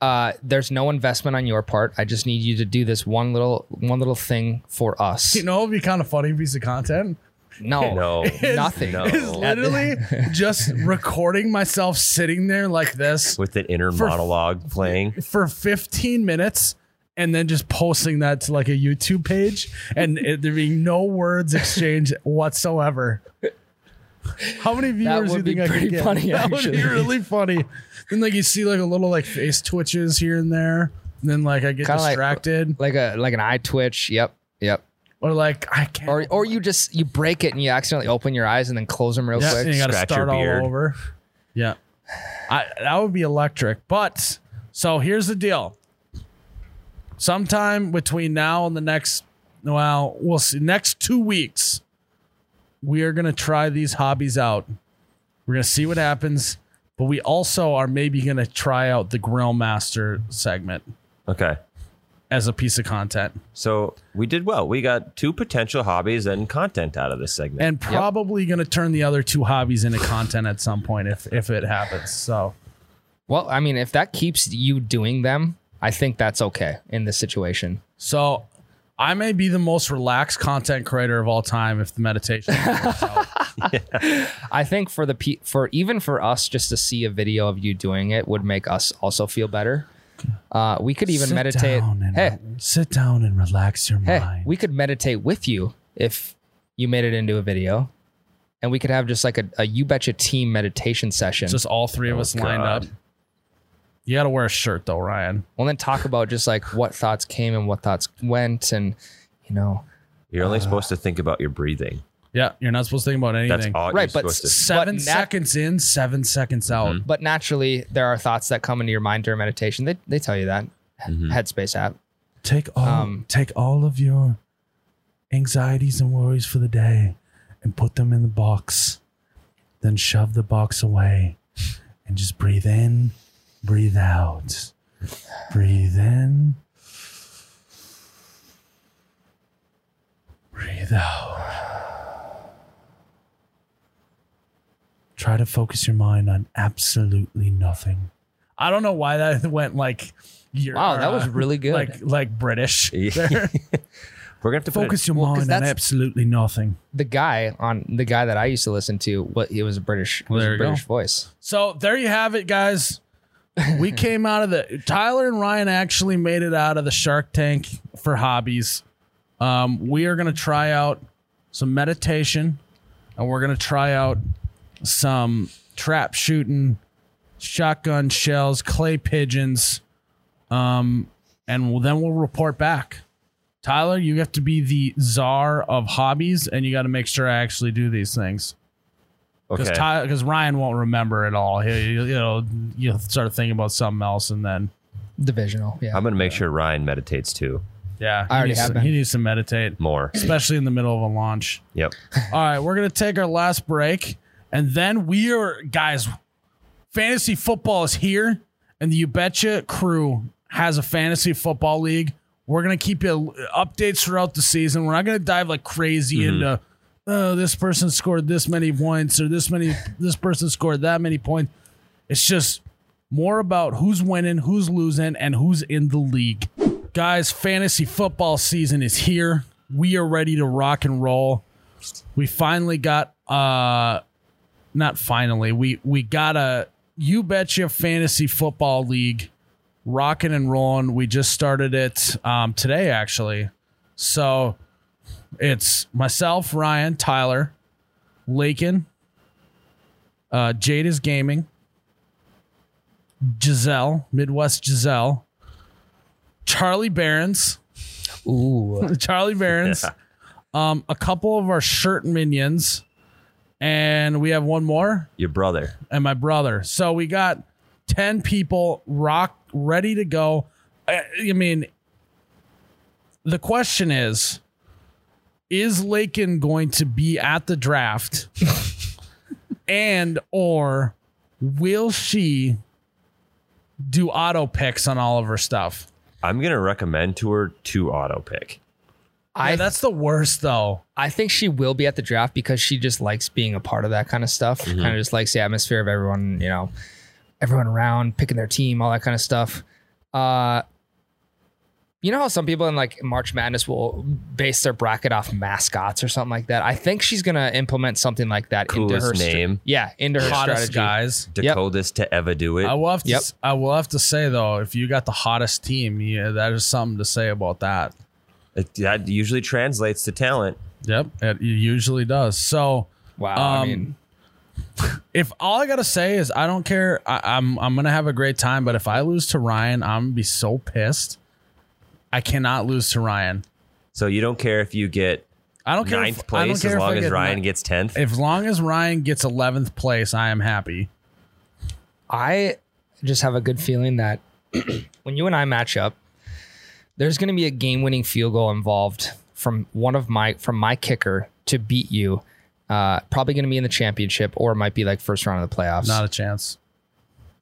Uh, there's no investment on your part. I just need you to do this one little one little thing for us. You know, it'd be kind of funny piece of content. No, No. nothing. No. Is literally just recording myself sitting there like this With an inner For- monologue playing. for 15 minutes and then just posting that to like a YouTube page and it, there being no words exchanged whatsoever. How many viewers do you would be think I could pretty get? funny, that would be really funny. Then like you see like a little like face twitches here and there, and then like I get Kinda distracted, like a like an eye twitch. Yep, yep. or like I can't. Or or you just you break it and you accidentally open your eyes and then close them real yeah, quick. and you got to start all over. Yeah, I, that would be electric. But so here's the deal. Sometime between now and the next, well, we'll see. Next two weeks, we are gonna try these hobbies out. We're gonna see what happens. But we also are maybe gonna try out the Grill Master segment Okay. as a piece of content, So we did well. We got two potential hobbies and content out of this segment. and probably gonna turn the other two hobbies into content at some point if if it happens. So. Well, I mean, if that keeps you doing them, I think that's okay in this situation. So I may be the most relaxed content creator of all time if the meditation. works out. I think for the pe- for even for us just to see a video of you doing it would make us also feel better. Uh, we could even Sit meditate. down and Hey, sit down and relax your hey, mind. we could meditate with you if you made it into a video, and we could have just like a, a you betcha team meditation session. Just all three of us lined God. up. You got to wear a shirt though, Ryan. We'll then talk about just like what thoughts came and what thoughts went, and you know, You're only uh, supposed to think about your breathing. Yeah, you're not supposed to think about That's anything. all Right, you're but supposed to. Seven But nat- seconds in, seven seconds out. Mm-hmm. but naturally there are thoughts that come into your mind during meditation. They they tell you that mm-hmm. Headspace app. Take all, Um, take all of your anxieties and worries for the day, and put them in the box. Then shove the box away, and just breathe in, breathe out, breathe in, breathe out. Try to focus your mind on absolutely nothing. I don't know why that went like. You're, Wow, that was uh, really good. Like like British. Yeah. We're gonna have to Focus your Well, mind on absolutely nothing. The guy on the guy that I used to listen to, what he was a British, was a you go. British voice. So there you have it, guys. We came out of the Tyler and Ryan actually made it out of the Shark Tank for hobbies. Um, we are gonna try out some meditation, and we're gonna try out some trap shooting, shotgun shells, clay pigeons, um, and we'll, then we'll report back. Tyler, you have to be the czar of hobbies, and you got to make sure I actually do these things. Because okay. because Ryan won't remember it all. He, he- you know, you'll start thinking about something else, and then Divisional, yeah. I'm gonna make sure Ryan meditates too. Yeah, I already he needs have to- He needs to meditate, More. especially in the middle of a launch. Yep. All right, we're gonna take our last break, and then we are guys. Fantasy football is here, and the You Betcha crew has a fantasy football league. We're gonna keep you uh, updates throughout the season. We're not gonna dive like crazy mm-hmm. into oh this person scored this many points or this many this person scored that many points. It's just more about who's winning, who's losing, and who's in the league. Guys, fantasy football season is here. We are ready to rock and roll. We finally got uh not finally. We we got a you betcha fantasy football league rocking and rolling. We just started it um today actually. So it's myself, Ryan, Tyler, Lakin, uh Jade is gaming, Giselle, Midwest Giselle, Charlie Barons, Ooh. Charlie Barons, um, a couple of our shirt minions, and we have one more, Your brother. and my brother. So we got ten people rock ready to go. I, I mean, the question is: Is Lakin going to be at the draft, and or will she do auto picks on all of her stuff? I'm gonna recommend to her to auto pick. I Yeah, that's the worst though. I think she will be at the draft because she just likes being a part of that kind of stuff. Kind of just likes the atmosphere of everyone, you know, everyone around, picking their team, all that kind of stuff. Uh, you know how some people in like March Madness will base their bracket off mascots or something like that. I think she's gonna implement something like that into her Coolest stra- name. yeah, into her Hottest strategy. guys. Yep. Dakotas to ever do it. I will have to. Yep. I will have to say though, if you got the hottest team, yeah, that is something to say about that. It, that usually translates to talent. Yep, it usually does. So Wow, I Um, mean, if all I gotta say is I don't care, I, I'm I'm gonna have a great time. But if I lose to Ryan, I'm gonna be so pissed. I cannot lose to Ryan. So you don't care if you get I don't care. ninth if, I don't place care as long as Ryan ni- gets tenth. As long as Ryan gets 11th place, I am happy. I just have a good feeling that when you and I match up, there's going to be a game-winning field goal involved from one of my from my kicker to beat you. Uh, probably going to be in the championship, or it might be like first round of the playoffs. Not a chance.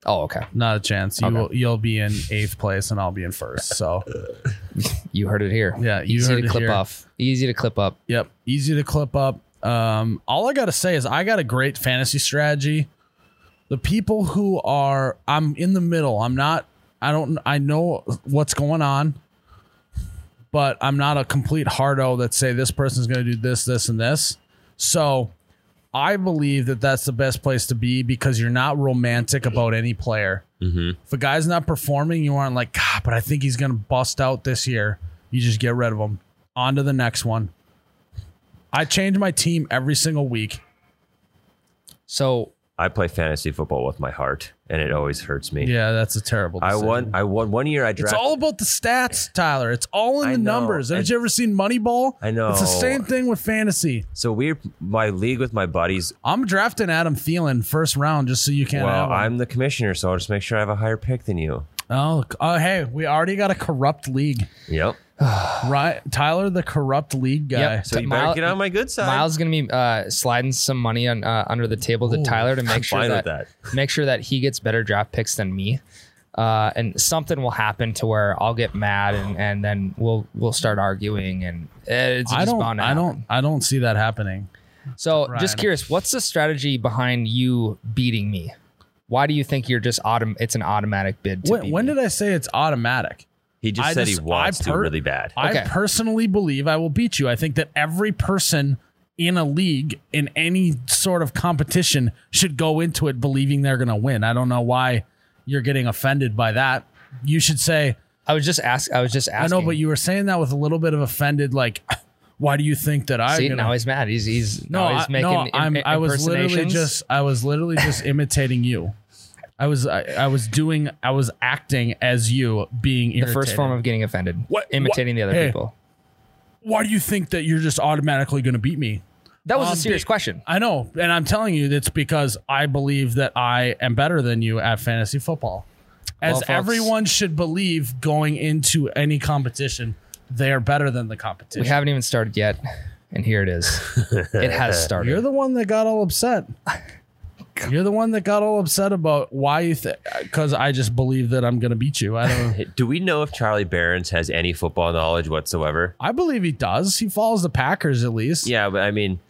Oh, okay. Not a chance. You Okay. will. You'll be in eighth place, and I'll be in first. So You heard it here. Yeah, you easy heard to it clip here. off. Easy to clip up. Yep, easy to clip up. Um, all I gotta say is I got a great fantasy strategy. The people who are, I'm in the middle. I'm not. I don't. I know what's going on, but I'm not a complete hardo that say this person's going to do this, this, and this. So I believe that that's the best place to be because you're not romantic about any player. Mm-hmm. If a guy's not performing, you aren't like, God, but I think he's going to bust out this year. You just get rid of him. On to the next one. I change my team every single week. So I play fantasy football with my heart, and it always hurts me. Yeah, that's a terrible. I won. I won one year. I It's all about the stats, Tyler. It's all in I the know. numbers. Haven't you ever seen Moneyball? I know. It's the same thing with fantasy. so we're my league with my buddies. I'm drafting Adam Thielen first round just so you can't well, have. I'm the commissioner, so I'll just make sure I have a higher pick than you. oh, oh, hey, we already got a corrupt league. Yep. Right, Tyler, the corrupt league guy. Yep. So you Mile- better get on my good side. Miles is going to be uh, sliding some money on, uh, under the table to Tyler to make I'm sure fine with that, make sure that he gets better draft picks than me. Uh, and something will happen to where I'll get mad and, and then we'll we'll start arguing and it's just I don't. bound to I don't. I don't see that happening. So Ryan. just curious, what's the strategy behind you beating me? Why do you think you're just autom- It's an automatic bid. To When, beat when me? did I say it's automatic? He just I said just- he wants I to really bad. Okay. I personally believe I will beat you. I think that every person in a league in any sort of competition should go into it believing they're going to win. I don't know why you're getting offended by that. You should say, I was just ask. I was just asking. I know, but you were saying that with a little bit of offended, like, why do you think that I? see now he's mad. He's he's no, now he's I, making. no, im- I'm, I was literally just, I was literally just imitating you. I was, I, I was doing, I was acting as you, being the first form of getting offended. What- Imitating what- the other hey. people. Why do you think that you're just automatically going to beat me? That was Um, a serious be- question. I know, and I'm telling you that's because I believe that I am better than you at fantasy football. As Well, folks- everyone should believe going into any competition they are better than the competition. We haven't even started yet, and here it is. it has started. You're the one that got all upset. You're the one that got all upset about why you think because I just believe that I'm gonna beat you. I don't. Do we know if Charlie Barons has any football knowledge whatsoever? I believe he does. He follows the Packers at least. Yeah, but I mean,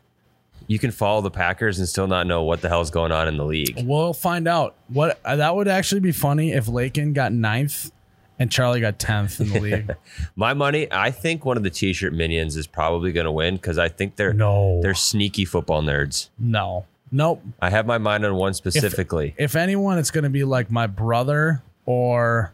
you can follow the Packers and still not know what the hell's going on in the league. We'll find out. What uh, that would actually be funny if Lakin got ninth and Charlie got tenth in the league. My money, I think one of the T-shirt minions is probably going to win because I think they're No. they're sneaky football nerds. no, nope. I have my mind on one specifically. If anyone, it's gonna be like my brother or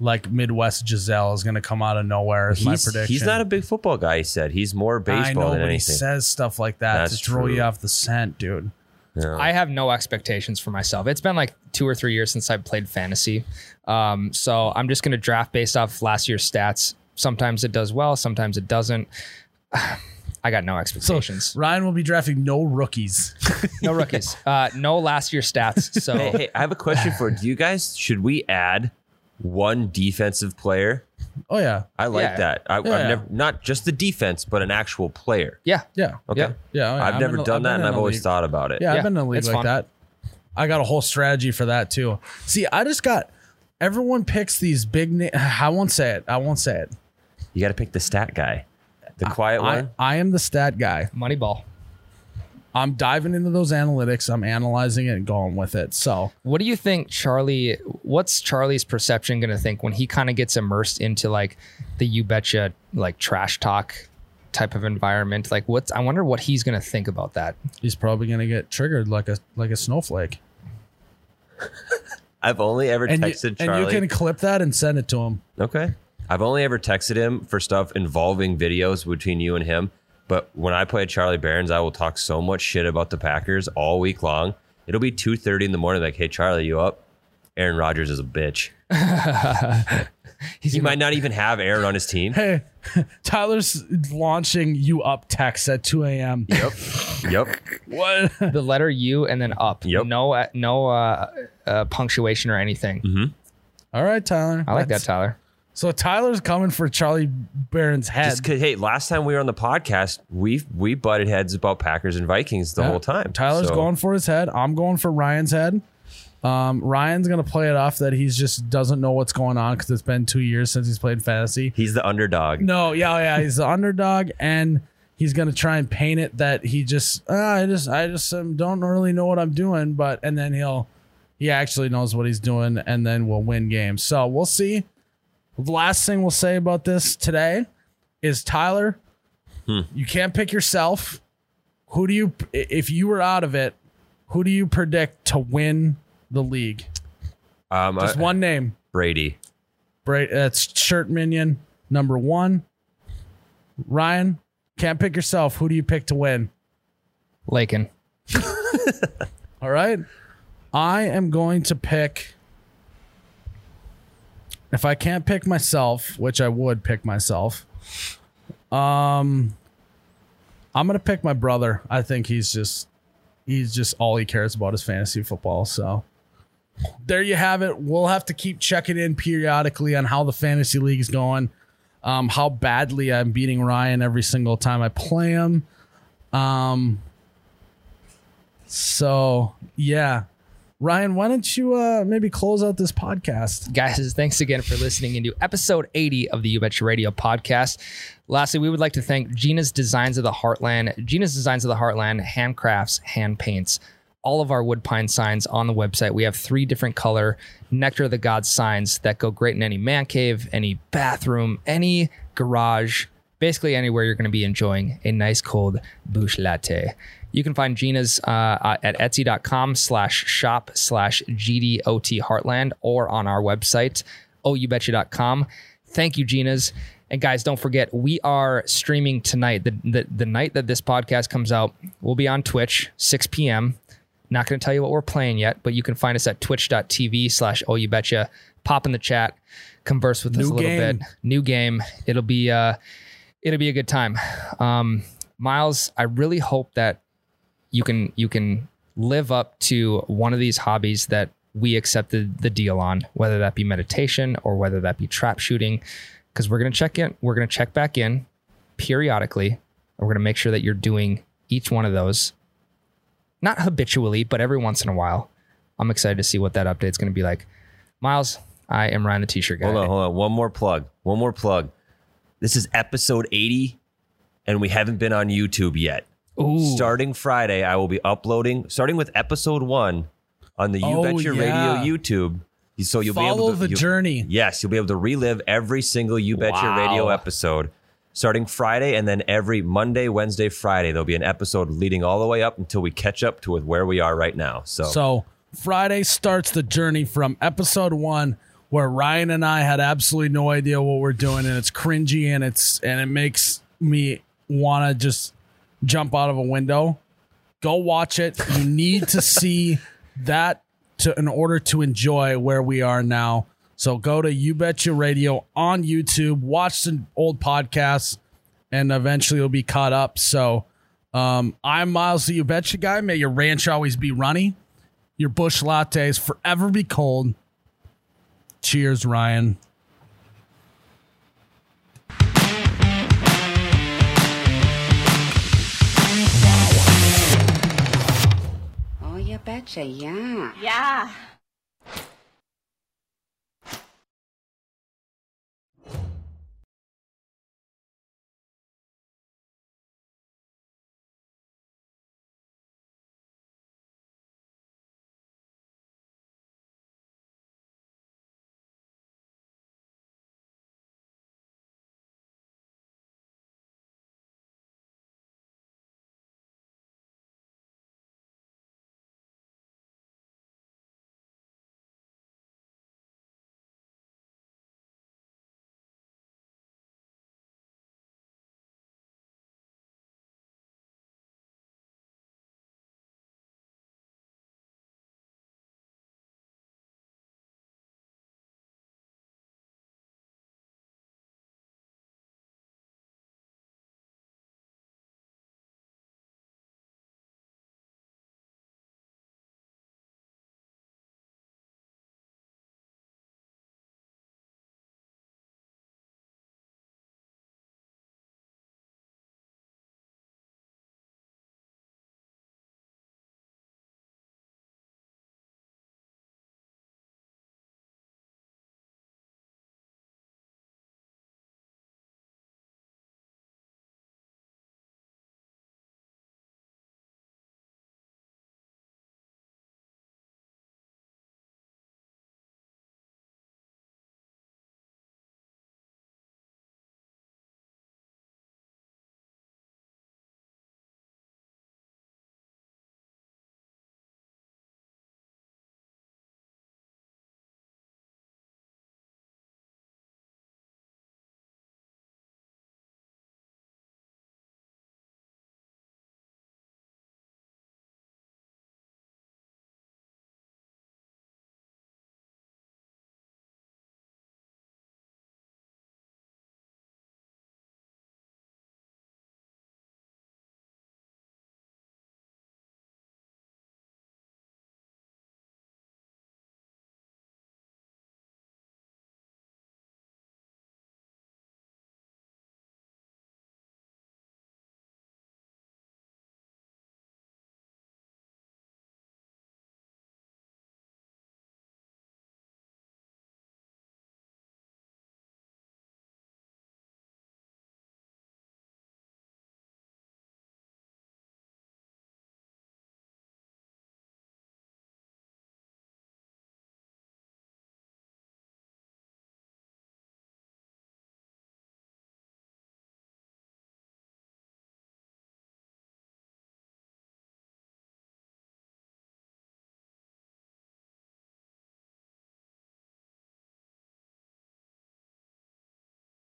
like Midwest Giselle is gonna come out of nowhere. Is my he's, prediction. he's not a big football guy. He said he's more baseball I know, than but he says stuff like that That's to throw you off the scent, dude. I have no expectations for myself. It's been like two or three years since I played fantasy. Um, so I'm just going to draft based off last year's stats. Sometimes it does well, sometimes it doesn't. I got no So expectations. Ryan will be drafting no rookies. no rookies. Uh, no last year stats. So hey, hey, I have a question for do you guys. Should we add one defensive player? Oh yeah, I like Yeah. that. I, Yeah, I've yeah. never not just the defense, but an actual player. yeah, yeah, Okay. Yeah. yeah. oh, yeah. I've been never in- done been that, and I've always league. thought about it. Yeah, Yeah, I've been in a league it's like fun. that. I got a whole strategy for that too. See, I just got everyone picks these big. Na- I won't say it. I won't say it. You got to pick the stat guy, the quiet I, one. I am the stat guy. Moneyball. I'm diving into those analytics. I'm analyzing it and going with it. So What do you think, Charlie? What's Charlie's perception going to think when he kind of gets immersed into like the you betcha like trash talk type of environment? Like, what's I wonder what he's going to think about that. he's probably gonna get triggered like a like a snowflake. I've only ever And you, texted and you can clip that and send it to him. Okay. I've only ever texted him for stuff involving videos between you and him. But when I play Charlie Barons, I will talk so much shit about the Packers all week long. It'll be two thirty in the morning. Like, hey Charlie, you up? Aaron Rodgers is a bitch. He's He gonna- might not even have Aaron on his team. Hey, Tyler's launching you up text at 2 a.m. Yep. Yep. What? the letter U and then up. Yep. No, uh, no uh, uh, punctuation or anything. All right, Tyler. I like that, Tyler. So Tyler's coming for Charlie Barron's head. Just 'cause- hey, last time we were on the podcast, we we butted heads about Packers and Vikings the Yeah. whole time. Tyler's So, going for his head. I'm going for Ryan's head. Um, Ryan's gonna play it off that he's just doesn't know what's going on because it's been two years since he's played fantasy. He's the underdog. No, yeah, yeah, he's the underdog, and he's gonna try and paint it that he just, ah, I just, I just um, don't really know what I'm doing, but and then he'll, he actually knows what he's doing, and then we'll win games. So we'll see. The last thing we'll say about this today is Tyler, you can't pick yourself. Who do you, if you were out of it, who do you predict to win the league? Um, Just I- one name. Brady. Brady. That's shirt minion number one. Ryan, can't pick yourself. Who do you pick to win? Lakin. All right. I am going to pick. If I can't pick myself, which I would pick myself, um, I'm gonna pick my brother. I think he's just, he's just all he cares about is fantasy football. So there you have it. We'll have to keep checking in periodically on how the fantasy league is going, um, how badly I'm beating Ryan every single time I play him. Um, so yeah, Ryan, why don't you uh, maybe close out this podcast? Guys, thanks again for listening into episode 80 of the You Betcha Radio podcast. Lastly, we would like to thank Gina's Designs of the Heartland. Gina's Designs of the Heartland handcrafts, hand paints all of our wood pine signs on the website. We have three different color Nectar of the Gods signs that go great in any man cave, any bathroom, any garage, basically anywhere you're going to be enjoying a nice cold Busch Latte. You can find Gina's uh, uh, at etsy.com slash shop slash GDOT Heartland or on our website, youbetcha.com. Thank you, Gina's. And guys, don't forget, we are streaming tonight. The, the, the night that this podcast comes out, we'll be on Twitch, 6 p.m. Not going to tell you what we're playing yet, but you can find us at twitch.tv slash oh you betcha. Pop in the chat, converse with us New a little game. bit. New game. It'll be uh it'll be a good time. Um Miles, I really hope that you can you can live up to one of these hobbies that we accepted the deal on, whether that be meditation or whether that be trap shooting. because we're gonna check in. We're gonna check back in periodically, and we're gonna make sure that you're doing each one of those, not habitually, but every once in a while. I'm excited to see what that update's gonna be like. Miles, I am Ryan the T-shirt guy. Hold on, hold on. One more plug. One more plug. This is episode 80, and we haven't been on YouTube yet. Ooh, Starting Friday, I will be uploading, starting with episode one on the You Oh, Bet Your yeah. Radio YouTube. So you'll be able to the you- journey. Yes, you'll be able to relive every single You Betcha Radio episode starting Friday, and then every Monday, Wednesday, Friday there'll be an episode leading all the way up until we catch up to with where we are right now. So, So Friday starts the journey from episode one, where Ryan and I had absolutely no idea what we're doing, and it's cringy and it's and it makes me want to just jump out of a window. Go watch it. You need to see that to in order to enjoy where we are now. So go to You Betcha Radio on YouTube, watch the old podcasts, and eventually you'll be caught up. So um, I'm Miles, the You Betcha guy. May your ranch always be runny your Busch Lattes forever be cold. Cheers, Ryan. Betcha, yeah. Yeah.